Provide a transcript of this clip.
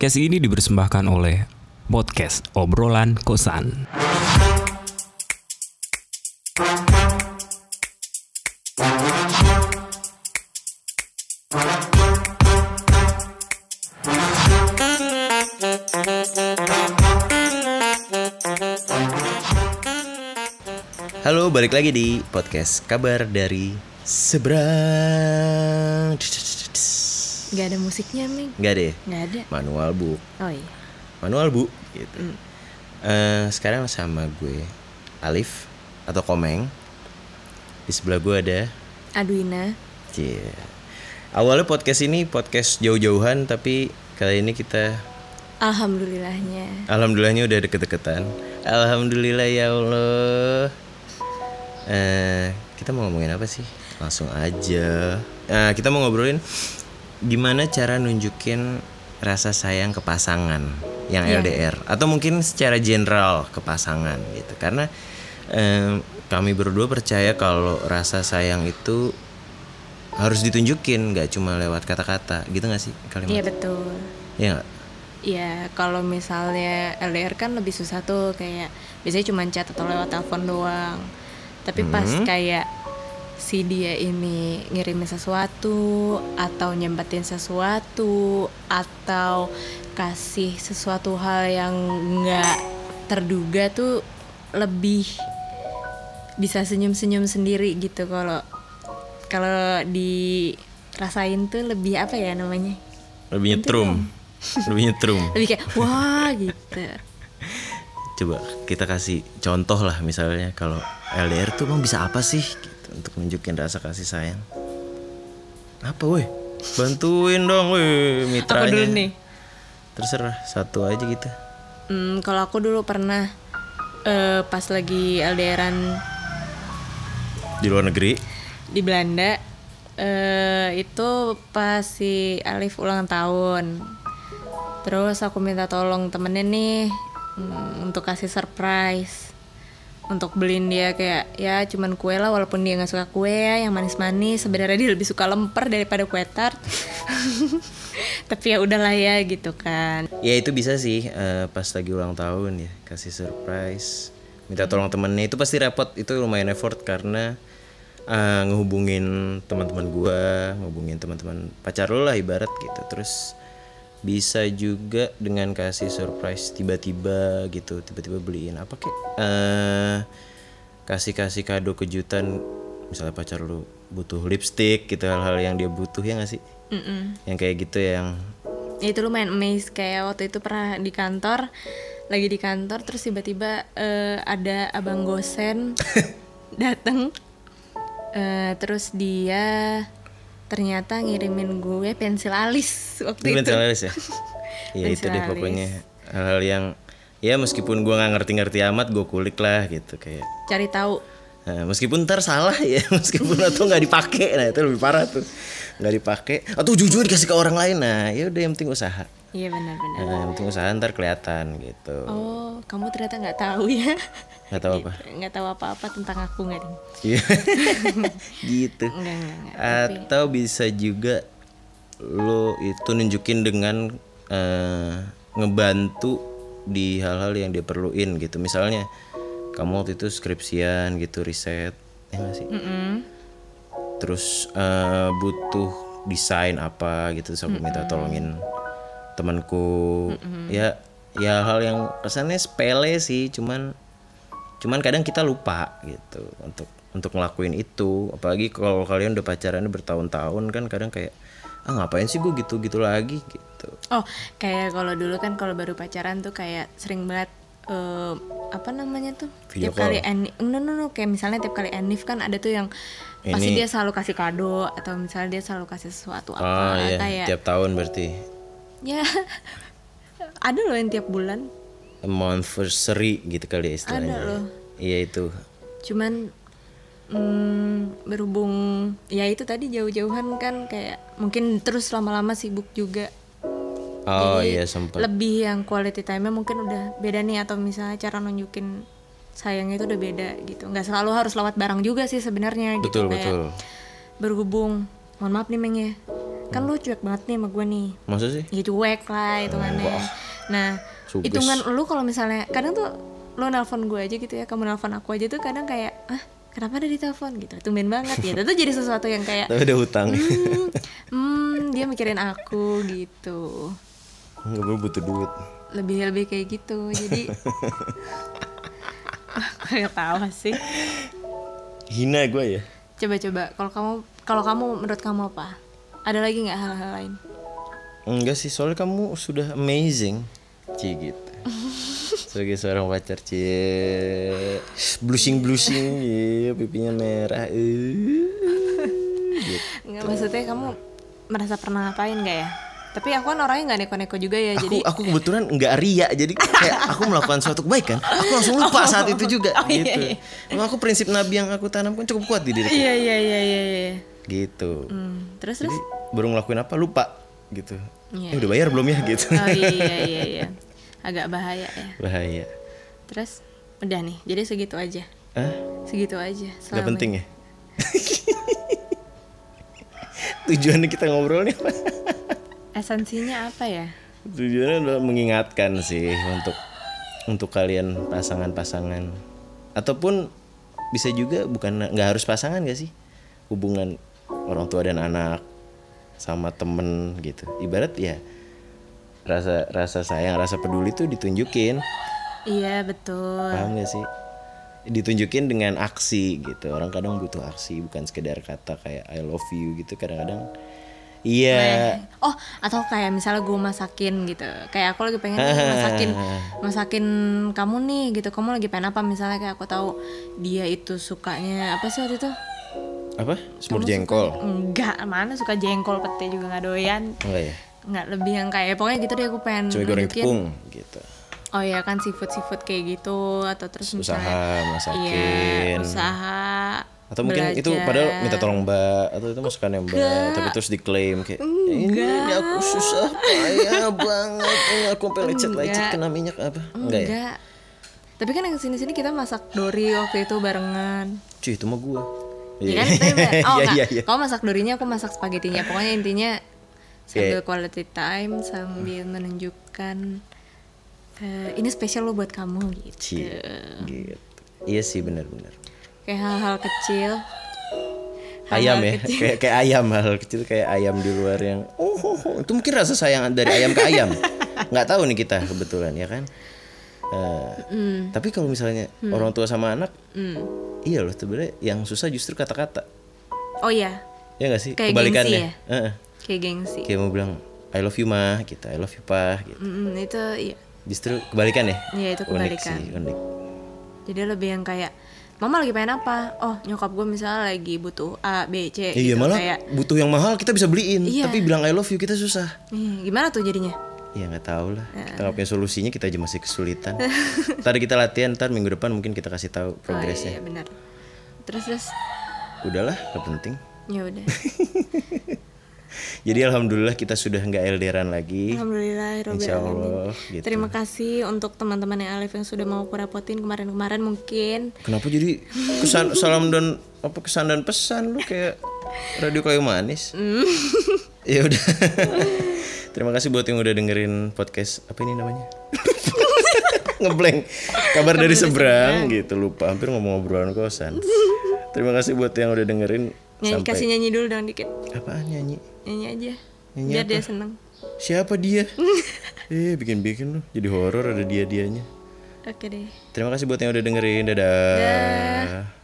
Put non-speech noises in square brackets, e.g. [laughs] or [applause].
Podcast ini dipersembahkan oleh Podcast Obrolan Kosan. Halo, balik lagi di podcast kabar dari seberang. Gak ada musiknya, Ming. Gak deh, Gak ada. manual bu, Oh iya. manual bu, gitu. Eh, sekarang sama gue Alif atau Komeng. Di sebelah gue ada, Aduina. Cie. Awalnya podcast ini podcast jauh-jauhan, tapi kali ini kita Alhamdulillahnya. Alhamdulillahnya udah deket-deketan. Alhamdulillah ya Allah. Eh, kita mau ngomongin apa sih? Langsung aja. Nah, kita mau ngobrolin gimana cara nunjukin rasa sayang ke pasangan yang Iya. LDR atau mungkin secara general ke pasangan gitu. Karena eh, kami berdua percaya kalau rasa sayang itu harus ditunjukin, nggak cuma lewat kata-kata, gitu nggak sih Iya kalimat? betul. Iya? Iya, kalau misalnya LDR kan lebih susah tuh kayak biasanya cuma chat atau lewat telepon doang. Tapi pas kayak si dia ini ngirimin sesuatu atau nyempetin sesuatu atau kasih sesuatu hal yang nggak terduga tuh lebih bisa senyum-senyum sendiri gitu. Kalau kalau dirasain tuh lebih apa ya namanya? Lebih nyetrum, [laughs] lebih nyetrum. lebih kayak wah gitu. Coba kita kasih contoh lah misalnya kalau LDR tuh emang bisa apa sih untuk nunjukin rasa kasih sayang. Apa weh? Bantuin dong weh mitranya. Apa dulu nih? terserah satu aja gitu. Hmm, kalau aku dulu pernah eh, pas lagi LDRan di luar negeri? Di Belanda. Eh, itu pas si Alif ulang tahun. Terus aku minta tolong temennya nih hmm, untuk kasih surprise untuk beliin dia kayak ya cuman kue lah walaupun dia nggak suka kue ya yang manis-manis. Sebenarnya dia lebih suka lemper daripada kue tart. [laughs] Tapi ya udahlah ya gitu kan. Ya itu bisa sih eh, pas lagi ulang tahun ya kasih surprise minta tolong temennya. Itu pasti repot itu lumayan effort karena eh, ngehubungin teman-teman gua ngehubungin teman-teman pacar lo lah ibarat gitu. Terus bisa juga dengan kasih surprise tiba-tiba gitu tiba-tiba beliin apa kek? Eh kasih kasih kado kejutan misalnya pacar lu butuh lipstick gitu hal-hal yang dia butuh ya gak sih? Yang kayak gitu yang Ya, itu lumayan amazed kayak waktu itu pernah di kantor lagi di kantor terus tiba-tiba eh, ada abang gosen [laughs] datang Eh, terus dia ternyata ngirimin gue pensil alis waktu Itu itu. mental alis ya? [laughs] Iya itu Pensil deh pokoknya hal-hal yang ya meskipun gua nggak ngerti-ngerti amat gue kulik lah gitu kayak. Cari tahu Nah, meskipun ntar salah ya [laughs] meskipun atau nggak dipakai. Nah itu lebih parah tuh. Nggak dipakai. Atau jujur dikasih ke orang lain. Nah ya udah yang penting usaha. Iya benar-benar nah, yang penting usaha ntar kelihatan gitu. Oh kamu ternyata nggak tahu ya? Nggak tahu apa? nggak tahu apa-apa tentang aku nggak ding Iya. [laughs] gitu. Enggak, enggak, enggak. atau bisa juga lo itu nunjukin dengan eh, ngebantu di hal-hal yang dia perluin gitu. Misalnya kamu waktu itu skripsian gitu riset ya nggak sih? Terus eh, butuh desain apa gitu terus aku minta tolongin temanku. Ya ya hal yang kesannya sepele sih cuman cuman kadang kita lupa gitu untuk untuk ngelakuin itu. Apalagi kalau kalian udah pacaran bertahun-tahun kan kadang kayak ah ngapain sih gue gitu gitu lagi? Gitu. Oh, kayak kalau dulu kan kalau baru pacaran tuh kayak sering banget eh, apa namanya tuh? Video tiap kali Anif, no, no, no, kayak misalnya tiap kali Anif kan ada tuh yang pasti Ini- dia selalu kasih kado atau misalnya dia selalu kasih sesuatu apa oh iya kayak tiap tahun berarti ya [laughs] ada loh yang tiap bulan. anniversary gitu kali ya istilahnya Ada loh. iya itu Cuman hmm, berhubung ya itu tadi jauh-jauhan kan kayak mungkin terus lama-lama sibuk juga. Oh Jadi iya sempat lebih yang quality time-nya mungkin udah beda nih atau misalnya cara nunjukin sayangnya itu udah beda gitu. Nggak selalu harus lewat barang juga sih sebenarnya gitu betul kayak betul. berhubung mohon maaf nih Meng ya. Kan lu cuek banget nih sama gue nih. Masa sih? ya cuek lah hitungannya nah Suges. hitungan lu kalau misalnya kadang tuh lu nelpon gue aja gitu ya kamu nelpon aku aja tuh kadang kayak ah kenapa ada di telepon? Gitu tumben banget ya itu jadi sesuatu yang kayak [laughs] Tapi ada hutang. hmm, hmm, dia mikirin aku gitu Boleh butuh duit. lebih lebih kayak gitu jadi [laughs] kayak tahu sih Hina gue ya. coba-coba kalau kamu kalau kamu menurut kamu apa ada lagi nggak hal-hal lain Enggak sih, soalnya kamu sudah amazing. Cie gitu. [laughs] Sebagai seorang pacar cie blushing blushing ya pipinya merah gitu. nggak maksudnya kamu merasa pernah ngapain nggak ya tapi aku kan orangnya nggak neko-neko juga ya aku jadi aku kebetulan nggak ria jadi kayak aku melakukan suatu kebaikan aku langsung lupa saat itu juga Oh, iya, gitu. iya. Emang aku prinsip nabi yang aku tanamkan cukup kuat di diriku iya iya iya iya iya. Gitu. Hmm, terus terus? jadi baru ngelakuin apa? Lupa gitu. Iya. Eh, udah bayar belum ya gitu. Oh iya iya iya iya. Agak bahaya ya. Bahaya. Terus? Udah nih jadi segitu aja. Ah segitu aja nggak selamanya. penting ya? [laughs] Tujuannya kita ngobrol nih apa esensinya apa ya? Tujuannya adalah mengingatkan sih untuk untuk kalian pasangan-pasangan. Ataupun bisa juga bukan nggak harus pasangan gak sih? Hubungan orang tua dan anak sama temen gitu. Ibarat ya rasa rasa sayang rasa peduli tuh ditunjukin. Iya betul. Paham gak sih? Ditunjukin dengan aksi gitu. Orang kadang butuh aksi bukan sekedar kata kayak I love you gitu. Kadang-kadang iya. Oh, atau kayak misalnya gue masakin gitu. Kayak aku lagi pengen masakin [laughs] masakin kamu nih gitu. Kamu lagi pengen apa? Misalnya kayak aku tahu dia itu sukanya apa sih waktu itu? apa? Semur jengkol? Enggak, mana suka jengkol pete juga nggak doyan. enggak ya Enggak lebih yang kayak pokoknya gitu deh aku pengen cumi goreng tepung gitu. Oh iya kan seafood seafood kayak gitu atau terus usaha misalnya masakin. Iya, usaha atau mungkin itu belajar. padahal minta tolong mbak atau itu masukannya mbak tapi terus diklaim kayak ini, ini aku susah payah [laughs] banget ini aku sampai lecet lecet Enggak. kena minyak apa enggak ya Enggak. Tapi kan yang sini-sini kita masak dori waktu itu barengan. cuy itu mah gua Iya kan? Tapi- [laughs] Oh iya enggak. iya iya Kamu masak dorinya, aku masak spagetinya. Pokoknya intinya sambil quality time sambil menunjukkan eh, ini spesial lo buat kamu gitu. Cie, gitu iya sih benar-benar Kayak hal-hal kecil. Hal-hal ayam ya kecil. kayak kayak ayam hal kecil kayak ayam di luar yang oh, oh, oh. itu mungkin rasa sayang dari ayam ke ayam [laughs] nggak tahu nih kita kebetulan ya kan Eh, Hmm. tapi kalau misalnya orang tua sama anak Hmm. iya loh sebenarnya yang susah justru kata-kata Oh iya, ya nggak sih Kayak kebalikannya gengsi ya? Heeh. kayak gengsi. kayak mau bilang I love you mah gitu I love you pa gitu Mm, itu iya. justru kebalikan ya Iya, itu unik kebalikan. sih unik Jadi lebih yang kayak Mama lagi pengen apa? Oh nyokap gue misalnya lagi butuh A, B, C iya gitu. malah Kayak, butuh yang mahal kita bisa beliin Iya. tapi bilang I love you kita susah "Ih, gimana tuh jadinya? ya nggak tahu lah kita nggak punya solusinya kita aja masih kesulitan [laughs] tadi kita latihan ntar minggu depan mungkin kita kasih tahu Oh, progresnya iya benar. Terus terus udahlah nggak penting ya udah. [laughs] jadi alhamdulillah kita sudah nggak elderan lagi. Alhamdulillah. Insya Allah gitu. Terima kasih untuk teman-teman yang Alif yang sudah mau aku repotin kemarin-kemarin mungkin. kenapa jadi kesan [laughs] salam dan apa kesan dan pesan lu kayak radio kayu manis? Mm. [laughs] ya udah. Terima kasih buat yang udah dengerin podcast apa ini namanya? [laughs] Ngeblank kabar dari seberang. gitu lupa. Hampir ngomong obrolan kosan. Terima kasih buat yang udah dengerin Nyanyi sampai kasih nyanyi dulu dong dikit. apaan nyanyi Nyanyi aja. Nyanyi Biar apa? dia seneng. siapa dia [laughs] eh bikin bikin lu jadi horor ada dia dianya Oke deh. terima kasih buat yang udah dengerin dadah.